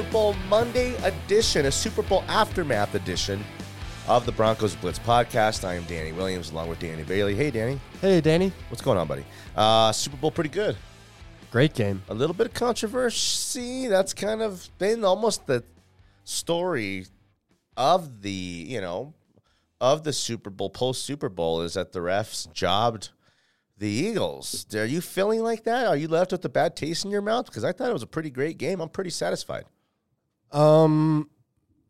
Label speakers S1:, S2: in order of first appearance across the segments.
S1: Super Bowl Monday edition, a Super Bowl aftermath edition of the Broncos Blitz podcast. I am Danny Williams along with Danny Bailey. Hey, Danny.
S2: Hey, Danny.
S1: What's going on, buddy? Uh, Super Bowl pretty good.
S2: Great game.
S1: A little bit of controversy. That's kind of been almost the story of the, you know, of the Super Bowl, post Super Bowl, is that the refs jobbed the Eagles. Are you feeling like that? Are you left with a bad taste in your mouth? Because I thought it was a pretty great game. I'm pretty satisfied.
S2: Um,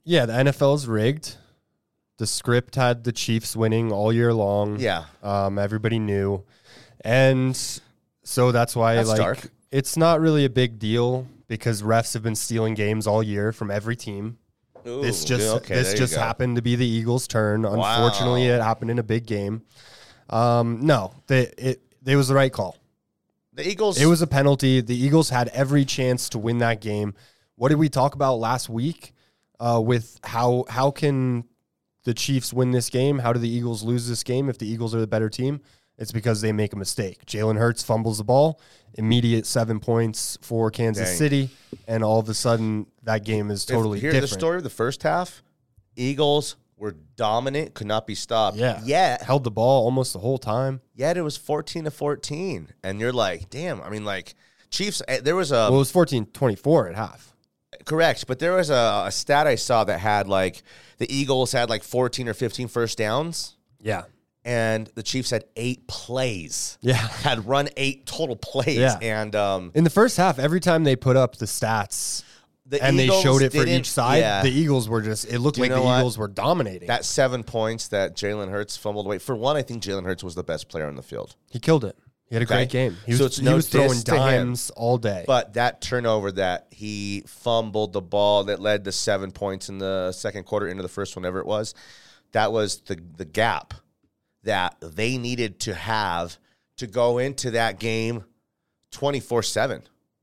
S2: yeah, the NFL is rigged. The script had the Chiefs winning all year long.
S1: Yeah.
S2: Um, everybody knew, and so that's why
S1: That's
S2: like
S1: dark.
S2: it's not really a big deal because refs have been stealing games all year from every team. this just
S1: okay,
S2: this
S1: there you
S2: just
S1: go.
S2: happened to be the Eagles' turn. Unfortunately, it happened in a big game. Um, no, they, it it was the right call.
S1: The Eagles.
S2: It was a penalty. The Eagles had every chance to win that game. What did we talk about last week uh, with how how can the Chiefs win this game? How do the Eagles lose this game if the Eagles are the better team? It's because they make a mistake. Jalen Hurts fumbles the ball, immediate seven points for Kansas
S1: Dang.
S2: City, and all of a sudden that game is
S1: if-
S2: totally
S1: Here's
S2: different.
S1: the story of the first half. Eagles were dominant, could not be stopped.
S2: Yeah,
S1: Yet,
S2: held the ball almost the whole time.
S1: yet it was 14 to 14, and you're like, damn. I mean, like Chiefs. eh, There was a
S2: Well, it was 14-24 at half.
S1: Correct, but there was a, a stat I saw that had like the Eagles had like 14 or 15 first downs,
S2: Yeah,
S1: and the Chiefs had eight plays.
S2: yeah.
S1: Had run eight total plays,
S2: Yeah.
S1: and um,
S2: In the first half, every time they put up the stats
S1: the
S2: and
S1: Eagles
S2: they showed it for each side.
S1: yeah.
S2: The Eagles were just, it looked like the
S1: what?
S2: Eagles were dominating.
S1: that seven points that Jalen Hurts fumbled away. For one, I think Jalen Hurts was the best player on the field.
S2: he killed it. He had a
S1: Okay.
S2: great game. He
S1: So
S2: was,
S1: it's
S2: he
S1: no
S2: was throwing dimes all day.
S1: But that turnover that he fumbled the ball that led to seven points in the second quarter into the first, whenever it was, that was the the gap that they needed to have to go into that game 24 7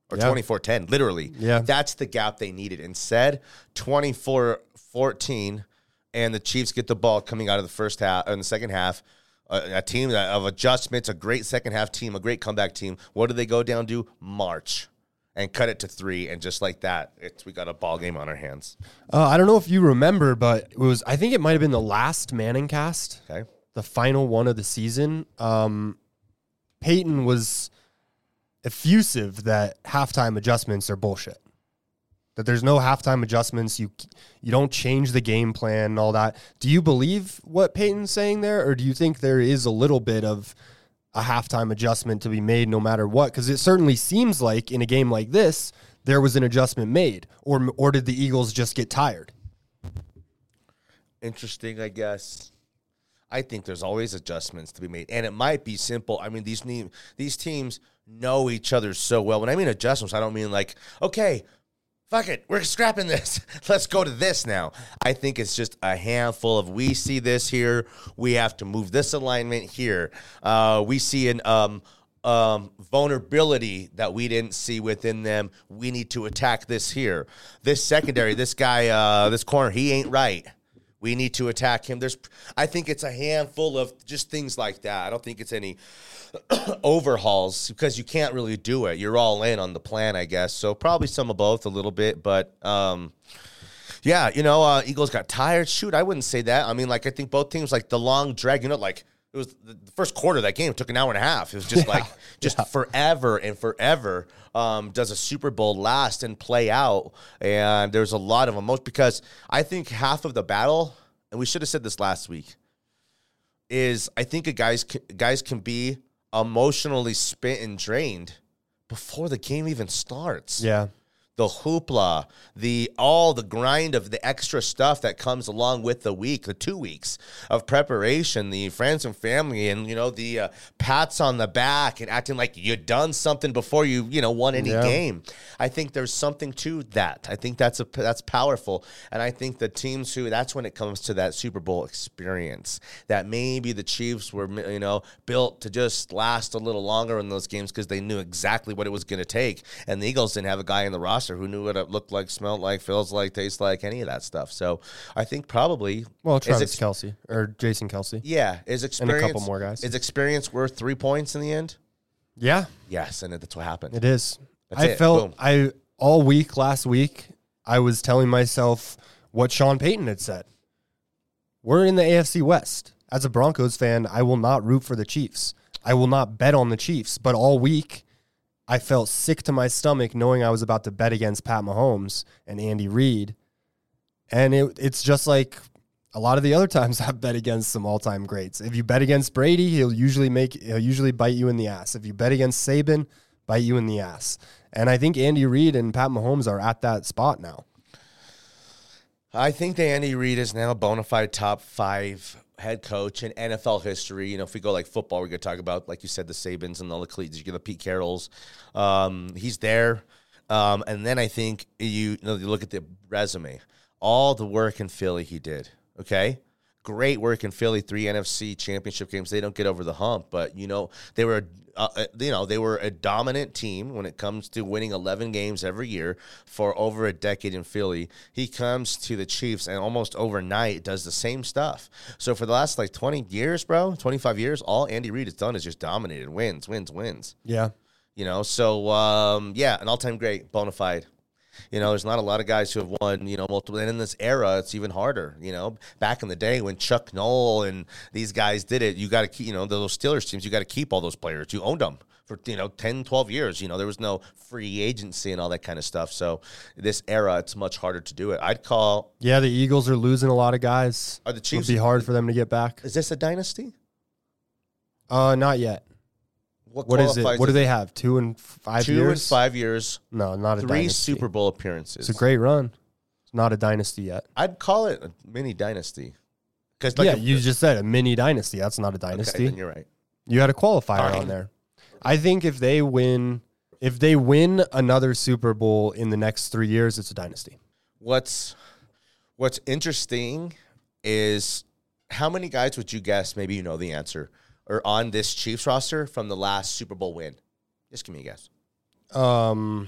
S1: or
S2: Yeah.
S1: 24 10, literally.
S2: Yeah.
S1: That's the gap they needed. Instead, 24 14, and the Chiefs get the ball coming out of the first half, in the second half. A, a team that, of adjustments, a great second half team, a great comeback team. What do they go down to? March and cut it to three, and just like that, it's we got a ball game on our hands.
S2: uh, I don't know if you remember, but it was, I think it might have been the last Manning cast,
S1: Okay,
S2: the final one of the season. Um, Peyton was effusive that halftime adjustments are bullshit. That there's no halftime adjustments. You you don't change the game plan and all that. Do you believe what Peyton's saying there, or do you think there is a little bit of a halftime adjustment to be made no matter what? Because it certainly seems like in a game like this there was an adjustment made, or or did the Eagles just get tired?
S1: interesting, I guess. I think there's always adjustments to be made, and it might be simple. I mean, these these teams know each other so well. When I mean adjustments, I don't mean like, okay, fuck it, we're scrapping this. Let's go to this now. I think it's just a handful of we see this here, we have to move this alignment here. Uh, we see an um, um, vulnerability that we didn't see within them. We need to attack this here. This secondary, this guy, uh, this corner, he ain't right. We need to attack him. There's, I think it's a handful of just things like that. I don't think it's any overhauls because you can't really do it. You're all in on the plan, I guess. So probably some of both a little bit, but um, yeah, you know, uh, Eagles got tired. Shoot, I wouldn't say that. I mean, like I think both teams like the long drag. You know, like it was the first quarter of that game It took an hour and a half. It was just like just forever and forever. Um, does a Super Bowl last and play out? And there's a lot of emotion because I think half of the battle, and we should have said this last week, is I think a guys guys can be emotionally spent and drained before the game even starts
S2: Yeah,
S1: the hoopla, the all the grind of the extra stuff that comes along with the week, the two weeks of preparation, the friends and family, and you know the uh, pats on the back and acting like you done something before you you know won any
S2: Yeah.
S1: game. I think there's something to that. I think that's a that's powerful, and I think the teams who that's when it comes to that Super Bowl experience that maybe the Chiefs were you know built to just last a little longer in those games because they knew exactly what it was going to take, and the Eagles didn't have a guy in the roster who knew what it looked like, smelled like, feels like, tastes like, any of that stuff. So I think probably
S2: well,
S1: is
S2: Travis
S1: ex-
S2: Kelce or Jason Kelce.
S1: yeah, is
S2: And a
S1: experience
S2: couple more guys.
S1: Is experience worth three points in the end?
S2: Yeah,
S1: Yes, and that's what happened.
S2: It is.
S1: That's
S2: I
S1: it.
S2: felt
S1: Boom.
S2: I all week last week I was telling myself what Sean Payton had said. We're in the AFC West. As a Broncos fan, I will not root for the Chiefs. I will not bet on the Chiefs. But all week, I felt sick to my stomach knowing I was about to bet against Pat Mahomes and Andy Reid. And it, it's just like a lot of the other times I've bet against some all-time greats. If you bet against Brady, he'll usually make he'll usually bite you in the ass. If you bet against Saban, bite you in the ass. And I think Andy Reid and Pat Mahomes are at that spot now.
S1: I think that Andy Reid is now a bona fide top five head coach in NFL history. You know, if we go like football, we're going to talk about, like you said, the Sabans and all the Cleats, you get the Pete Carrolls. Um, he's there. Um, and then I think you, you, know, you look at the resume, all the work in Philly he did. Okay. Great work in Philly, three NFC championship games. They don't get over the hump, but you know they were uh, uh, you know, they were a dominant team when it comes to winning 11 games every year for over a decade in Philly. He comes to the Chiefs and almost overnight does the same stuff. So for the last like 20 years, bro, 25 years, all Andy Reid has done is just dominated wins, wins, wins.
S2: Yeah.
S1: You know, so um, yeah, an all time great, bona fide. You know, there's not a lot of guys who have won, you know, multiple. And in this era, it's even harder. You know, back in the day when Chuck Noll and these guys did it, you got to keep, you know, those Steelers teams, you got to keep all those players. You owned them for, you know, 10, 12 years. You know, there was no free agency and all that kind of stuff. So this era, it's much harder to do it. I'd call.
S2: Yeah, the Eagles are losing a lot of guys.
S1: Are the Chiefs?
S2: It'll be hard for them to get back.
S1: Is this a dynasty?
S2: Uh, not yet.
S1: What,
S2: What is it? What do they have? Two and five
S1: Two
S2: years?
S1: and five years,
S2: No, not a
S1: three
S2: dynasty.
S1: Super Bowl appearances.
S2: It's a great run. It's not a dynasty yet.
S1: I'd call it a mini dynasty. Because
S2: yeah, you just said a mini dynasty. That's not a
S1: Okay,
S2: dynasty.
S1: then you're right.
S2: You had a qualifier
S1: Fine.
S2: on there. I think if they win, if they win another Super Bowl in the next three years, it's a dynasty.
S1: What's What's interesting is how many guys would you guess? Maybe you know the answer. Are on this Chiefs roster from the last Super Bowl win? Just give me a guess.
S2: Um,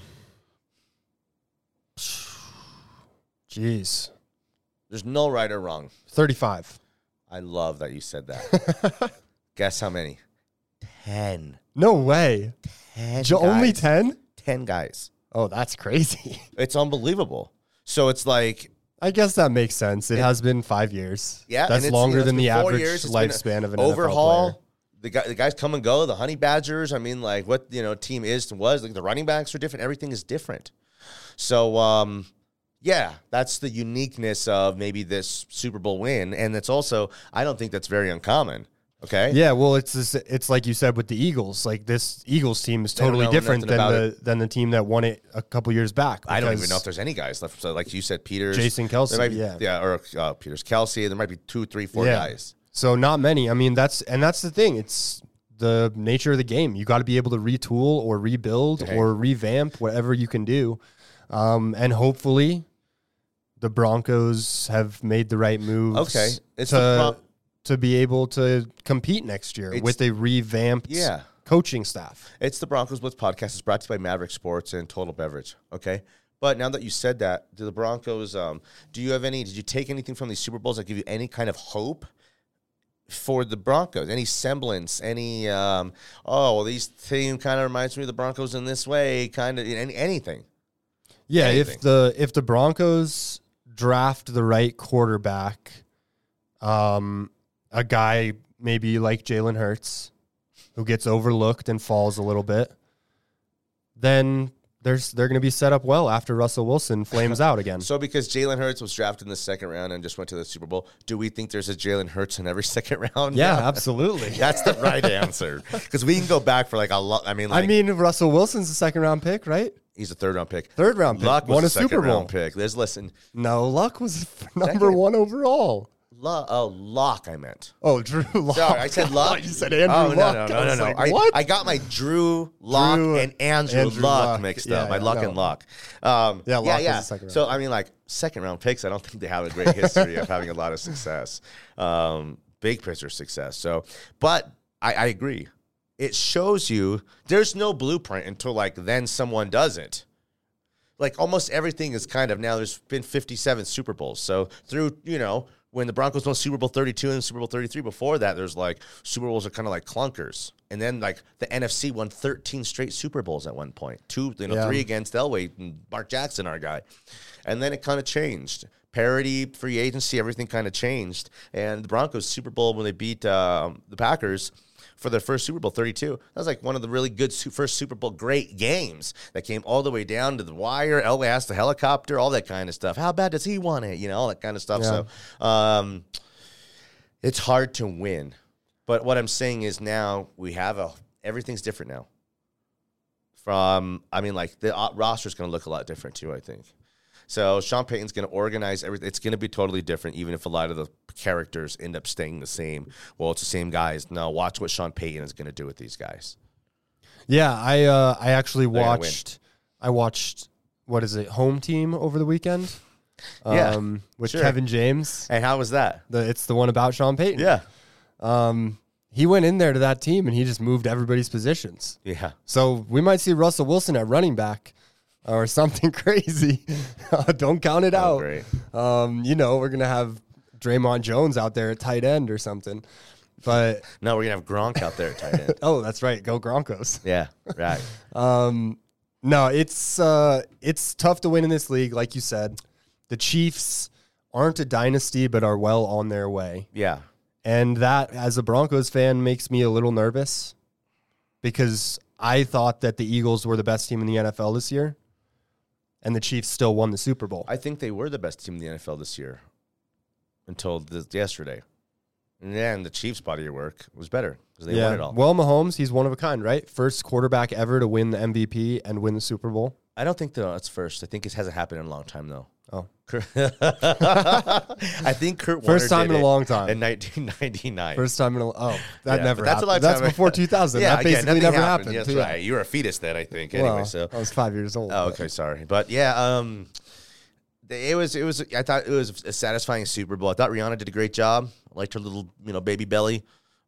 S2: jeez,
S1: There's no right or wrong.
S2: thirty-five.
S1: I love that you said that. guess how many? Ten.
S2: No way.
S1: Ten.
S2: J- only ten?
S1: Ten guys.
S2: Oh, that's crazy.
S1: It's unbelievable. So it's like
S2: I guess that makes sense. It has been five years.
S1: Yeah,
S2: that's longer
S1: you know,
S2: than the average
S1: years.
S2: Lifespan of an
S1: overhaul. The guy, the guys come and go. The Honey Badgers. I mean, like what you know, team is and was. Like the running backs are different. Everything is different. So, um, yeah, that's the uniqueness of maybe this Super Bowl win, and it's also I don't think that's very uncommon. Okay.
S2: Yeah, well, it's this, it's like you said with the Eagles. Like this Eagles team is totally different than the than the team that won it a couple years back.
S1: I don't even know if there's any guys left. So, like you said, Peters,
S2: Jason Kelce,
S1: there might be,
S2: yeah.
S1: yeah, or uh, Peters, Kelce. There might be two, three, four
S2: Yeah.
S1: guys.
S2: So not many. I mean, that's and that's the thing. It's the nature of the game. You got to be able to retool or rebuild
S1: Okay.
S2: or revamp whatever you can do, um, and hopefully, the Broncos have made the right moves.
S1: Okay. It's
S2: to
S1: pro-
S2: to be able to compete next year
S1: It's-
S2: with a revamped
S1: Yeah.
S2: coaching staff.
S1: It's the Broncos Blitz podcast. It's brought to you by Maverick Sports and Total Beverage. Okay. But now that you said that, do the Broncos, um, do you have any, did you take anything from these Super Bowls that give you any kind of hope for the Broncos? Any semblance? Any, um, oh, well, these team kind of reminds me of the Broncos in this way, kind of, any, anything.
S2: Yeah,
S1: anything.
S2: if the if the Broncos draft the right quarterback, um, a guy maybe like Jalen Hurts, who gets overlooked and falls a little bit, then there's they're going to be set up well after Russell Wilson flames out again.
S1: So because Jalen Hurts was drafted in the second round and just went to the Super Bowl, do we think there's a Jalen Hurts in every second round?
S2: yeah,
S1: No.
S2: absolutely.
S1: That's the right answer. Because we can go back for like a lot. I mean, like,
S2: I mean, Russell Wilson's a second round pick, right?
S1: he's a third round pick.
S2: Third round pick,
S1: Luck was
S2: won a, Super
S1: second
S2: Bowl.
S1: round pick. There's listen,
S2: No, Luck was number
S1: Second.
S2: one overall.
S1: Luck, oh, Lock, I meant.
S2: Oh, Drew Luck.
S1: Sorry, I said Luck.
S2: you said Andrew
S1: oh,
S2: Luck.
S1: No, no, no, no, no.
S2: like,
S1: I,
S2: what?
S1: I got my Drew Lock
S2: Drew-
S1: and Andrew,
S2: Andrew
S1: Luck,
S2: Luck.
S1: mixed
S2: Yeah,
S1: up. My
S2: yeah,
S1: Luck
S2: no.
S1: and Luck. Um,
S2: Yeah,
S1: yeah,
S2: was
S1: yeah.
S2: second
S1: so. I mean, like second round picks. I don't think they have a great history of having a lot of success. Um, big picture success. So, but I, I agree. It shows you there's no blueprint until like then someone does it like almost everything is kind of now there's been 57 super bowls so through you know when the Broncos won Super Bowl 32 and Super Bowl 33 before that, there's like Super Bowls are kind of like clunkers. And then like the NFC won 13 straight Super Bowls at one point. Two, you know,
S2: Yeah.
S1: three against Elway and Mark Jackson, our guy. And then it kind of changed. Parity, free agency, everything kind of changed. And the Broncos Super Bowl when they beat um, the Packers for their first Super Bowl 32. That was like one of the really good su- first Super Bowl great games that came all the way down to the wire. Elway asked the helicopter, all that kind of stuff. How bad does he want it? You know, all that kind of stuff. So um, it's hard to win. But what I'm saying is now we have a everything's different now. From I mean, like the uh, is going to look a lot different too. I think. So Sean Payton's going to organize everything. It's going to be totally different, even if a lot of the characters end up staying the same. Well, it's the same guys. No, watch what Sean Payton is going to do with these guys.
S2: Yeah, I uh, I actually watched. I watched what is it? Home Team over the weekend.
S1: Yeah,
S2: um, with
S1: sure.
S2: Kevin James.
S1: And how was that?
S2: The, it's the one about Sean Payton.
S1: Yeah,
S2: Um, he went in there to that team and he just moved everybody's positions.
S1: yeah.
S2: So we might see Russell Wilson at running back or something crazy. Don't count it
S1: Oh,
S2: out. Um, you know, we're gonna have Draymond Jones out there at tight end or something. But
S1: No, we're gonna have Gronk out there at tight end.
S2: oh, that's right. Go Broncos.
S1: yeah, right.
S2: Um, no, it's uh, it's tough to win in this league, like you said. The Chiefs aren't a dynasty, but are well on their way,
S1: Yeah,
S2: and that, as a Broncos fan, makes me a little nervous because I thought that the Eagles were the best team in the NFL this year, and the Chiefs still won the Super Bowl.
S1: I think they were the best team in the NFL this year until this, yesterday. And then the Chiefs' body of work was better because they won it all.
S2: Well, Mahomes, he's one of a kind, right? First quarterback ever to win the MVP and win the Super Bowl.
S1: I don't think that's first. I think it hasn't happened in a long time though.
S2: Oh,
S1: I think Kurt Warner
S2: First time in a long time.
S1: in 1999.
S2: first time in a oh that
S1: Yeah,
S2: never
S1: but that's a
S2: happened.
S1: lot of
S2: That's before 2000.
S1: yeah,
S2: that
S1: again,
S2: basically
S1: nothing
S2: never happened.
S1: That's
S2: So, yeah.
S1: right. You were a fetus then, I think. Anyway, so
S2: I was five years old.
S1: Oh,
S2: but-
S1: okay, sorry, but yeah, um, it was it was. I thought it was a satisfying Super Bowl. I thought Rihanna did a great job. I liked her little, you know, baby belly.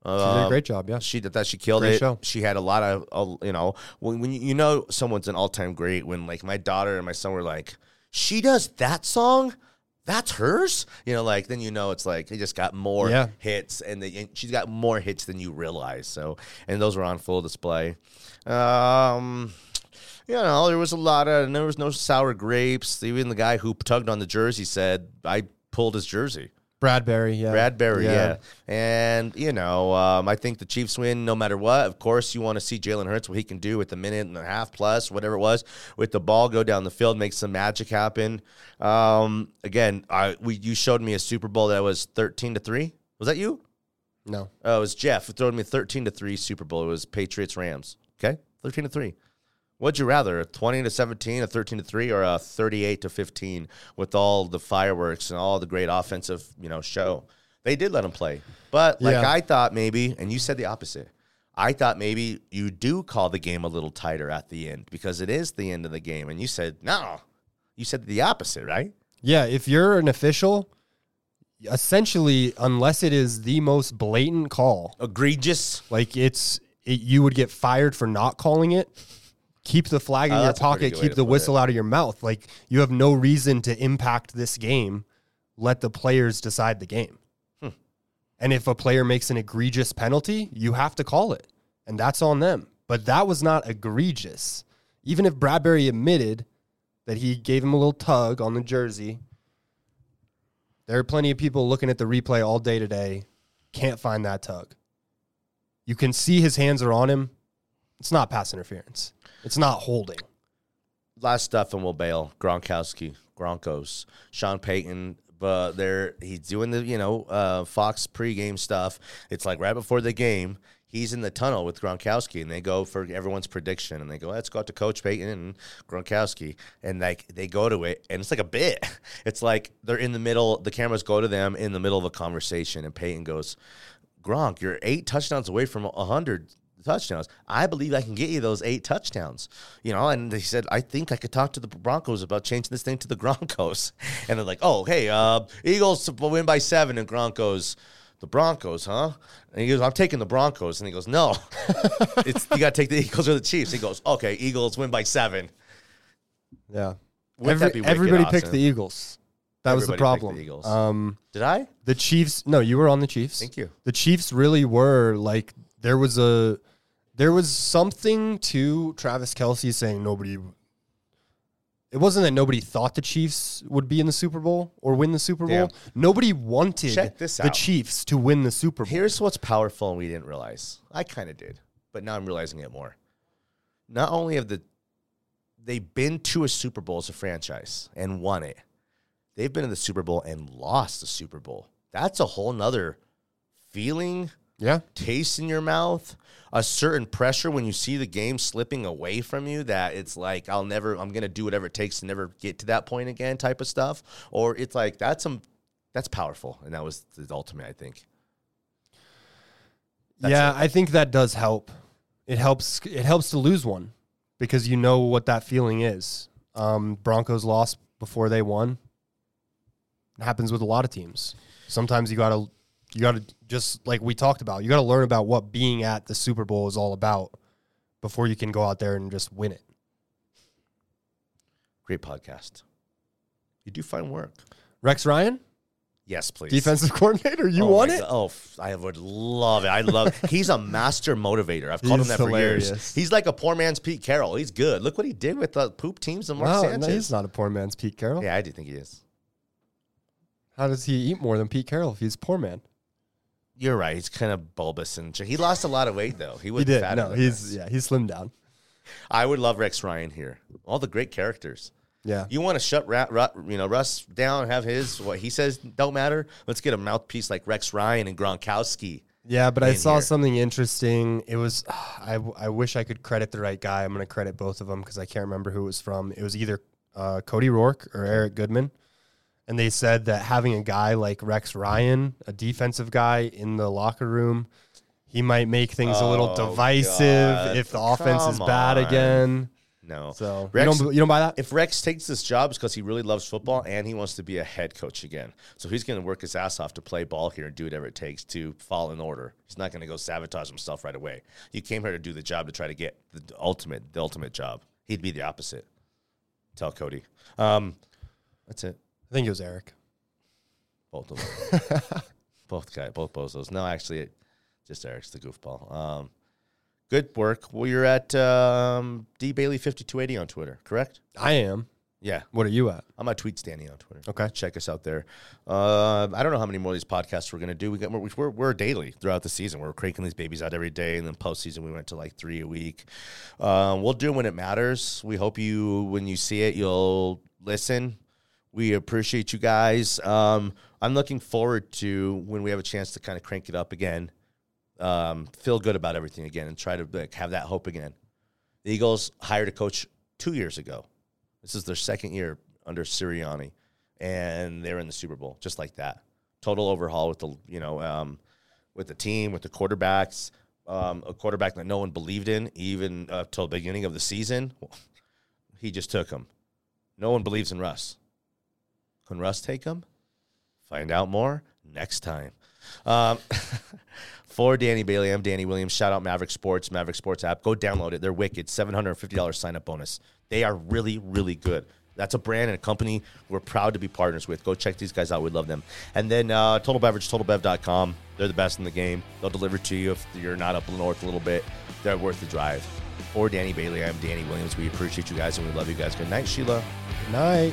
S2: She did a
S1: Um,
S2: great job. Yeah.
S1: She did that. She killed
S2: Great
S1: it.
S2: show.
S1: She had a lot of, uh, you know, when, when you- you know someone's an all time great. When like my daughter and my son were like, she does that song. That's hers, you know. Like then you know it's like they just got more
S2: Yeah.
S1: hits, and, and she's got more hits than you realize. So, and those were on full display. Um, you know, there was a lot of, and there was no sour grapes. Even the guy who tugged on the jersey said, "I pulled his jersey."
S2: Bradberry. Yeah.
S1: Bradberry, yeah. And, you know, um, I think the Chiefs win no matter what. Of course, you want to see Jalen Hurts, what he can do with the minute and a half plus, whatever it was, with the ball, go down the field, make some magic happen. Um, again, I we you showed me a Super Bowl that was 13 to 3. Was that you?
S2: No.
S1: Oh, it was Jeff who throwed me 13 to 3 Super Bowl. It was Patriots Rams. Okay? 13 to 3. What'd you rather, a 20 to 17, a 13 to 3, or a 38 to 15 with all the fireworks and all the great offensive, you know, show? They did let them play. But like
S2: Yeah.
S1: I thought maybe, and you said the opposite. I thought maybe you do call the game a little tighter at the end because it is the end of the game. And you said, no. You said the opposite, right?
S2: Yeah. If you're an official, essentially, unless it is the most blatant call,
S1: Egregious.
S2: like it's it, you would get fired for not calling it. Keep the flag in
S1: Oh,
S2: your
S1: that's a pretty
S2: pocket. Keep the whistle out of your mouth. Like you have no reason to impact this game. Let the players decide the game.
S1: Hmm.
S2: And if a player makes an egregious penalty, you have to call it, and that's on them. But that was not egregious. Even if Bradberry admitted that he gave him a little tug on the jersey, there are plenty of people looking at the replay all day today, can't find that tug. You can see his hands are on him. It's not pass interference. It's not holding.
S1: last stuff and we'll bail. Gronkowski, Gronkos, Sean Payton. But they're he's doing the you know uh, Fox pregame stuff. It's like right before the game. He's in the tunnel with Gronkowski, and they go for everyone's prediction, and they go, "Let's go out to Coach Payton and Gronkowski," and like they go to it, and it's like a bit. It's like they're in the middle. The cameras go to them in the middle of a conversation, and Payton goes, "Gronk, you're eight touchdowns away from hundred touchdowns. I believe I can get you those eight touchdowns. You know, and he said, I think I could talk to the Broncos about changing this thing to the Broncos. And they're like, oh, hey, uh, Eagles win by seven, and Broncos. The Broncos, huh? And he goes, I'm taking the Broncos. And he goes, No, it's you got to take the Eagles or the Chiefs. He goes, Okay, Eagles win by seven.
S2: Yeah.
S1: That
S2: everybody picked
S1: awesome?
S2: the Eagles. That was the problem.
S1: the Eagles.
S2: Um,
S1: Did I?
S2: the Chiefs. No, you were on the Chiefs.
S1: Thank you.
S2: The Chiefs really were like there was a there was something to Travis Kelce saying nobody. It wasn't that nobody thought the Chiefs would be in the Super Bowl or win the Super Bowl.
S1: Damn.
S2: Nobody wanted
S1: Check this
S2: the
S1: out.
S2: Chiefs to win the Super Bowl.
S1: Here's what's powerful and we didn't realize. I kind of did, but now I'm realizing it more. Not only have the they've been to a Super Bowl as a franchise and won it, they've been in the Super Bowl and lost the Super Bowl. That's a whole nother feeling,
S2: yeah,
S1: taste in your mouth, a certain pressure when you see the game slipping away from you that it's like I'll never I'm gonna do whatever it takes to never get to that point again type of stuff. Or it's like that's some that's powerful. And that was the ultimate, I think. That's
S2: yeah. I think that does help. It helps. It helps to lose one because you know what that feeling is. Um, Broncos lost before they won. It happens with a lot of teams. Sometimes you gotta, you gotta just like we talked about. You gotta learn about what being at the Super Bowl is all about before you can go out there and just win it.
S1: Great podcast. You do fine work.
S2: Rex Ryan,
S1: Yes, please.
S2: defensive coordinator, you
S1: Oh
S2: want it?
S1: God. Oh, I would love it. I love. he's a master motivator. I've called
S2: He's
S1: him that for years. He's like a poor man's Pete Carroll. He's good. Look what he did with the poop teams and Mark
S2: No,
S1: Sanchez.
S2: no, he's not a poor man's Pete Carroll.
S1: Yeah, I do think he is.
S2: How does he eat more than Pete Carroll if he's a poor man?
S1: You're right. He's kind of bulbous and he lost a lot of weight though. He was
S2: He did.
S1: Fat
S2: No, he's yeah, he's slimmed down.
S1: I would love Rex Ryan here. All the great characters.
S2: Yeah.
S1: You want to shut Ra- Ra- you know Russ down, have his what he says don't matter. Let's get a mouthpiece like Rex Ryan and Gronkowski.
S2: Yeah, but I saw
S1: here.
S2: something interesting. It was I, I wish I could credit the right guy. I'm going to credit both of them because I can't remember who it was from. It was either uh, Cody Roark or Eric Goodman. And they said that having a guy like Rex Ryan, a defensive guy in the locker room, he might make things a little
S1: Oh,
S2: divisive
S1: God.
S2: if the offense is bad
S1: on.
S2: again.
S1: No.
S2: So
S1: Rex-
S2: you don't you don't buy that?
S1: if Rex takes this job, it's because he really loves football and he wants to be a head coach again. So he's going to work his ass off to play ball here and do whatever it takes to fall in order. He's not going to go sabotage himself right away. You came here to do the job to try to get the ultimate, the ultimate job. He'd be the opposite. Tell Cody. Um, that's it.
S2: I think it was Eric.
S1: Both of them. both guy, both bozos. No, actually, it, just Eric's the goofball. Um, good work. Well, you're at um, D Bailey fifty two eighty on Twitter, correct?
S2: I am.
S1: Yeah,
S2: What are you at?
S1: I'm at Tweet Standing on Twitter.
S2: Okay.
S1: check us out there. Uh, I don't know how many more of these podcasts we're gonna do. We got we're, we're, we're daily throughout the season. We're cranking these babies out every day, and then postseason we went to like three a week. Um, we'll do when it matters. We hope you when you see it, you'll listen. We appreciate you guys. Um, I'm looking forward to when we have a chance to kind of crank it up again. Um, feel good about everything again, and try to like, have that hope again. The Eagles hired a coach two years ago. This is their second year under Sirianni, and they're in the Super Bowl just like that. Total overhaul with the you know um, with the team with the quarterbacks. Um, a quarterback that no one believed in even up till the beginning of the season. He just took him. No one believes in Russ. Can Russ take him? Find out more next time. Um, for Danny Bailey, I'm Danny Williams. Shout out Maverick Sports, Maverick Sports app. Go download it. They're wicked. $750 sign up bonus. They are really, really good. That's a brand and a company we're proud to be partners with. Go check these guys out. We love them. And then uh, Total Beverage, totalbev.com. They're the best in the game. They'll deliver to you if you're not up north a little bit. They're worth the drive. For Danny Bailey, I'm Danny Williams. We appreciate you guys and we love you guys. Good night, Sheila.
S2: Good night.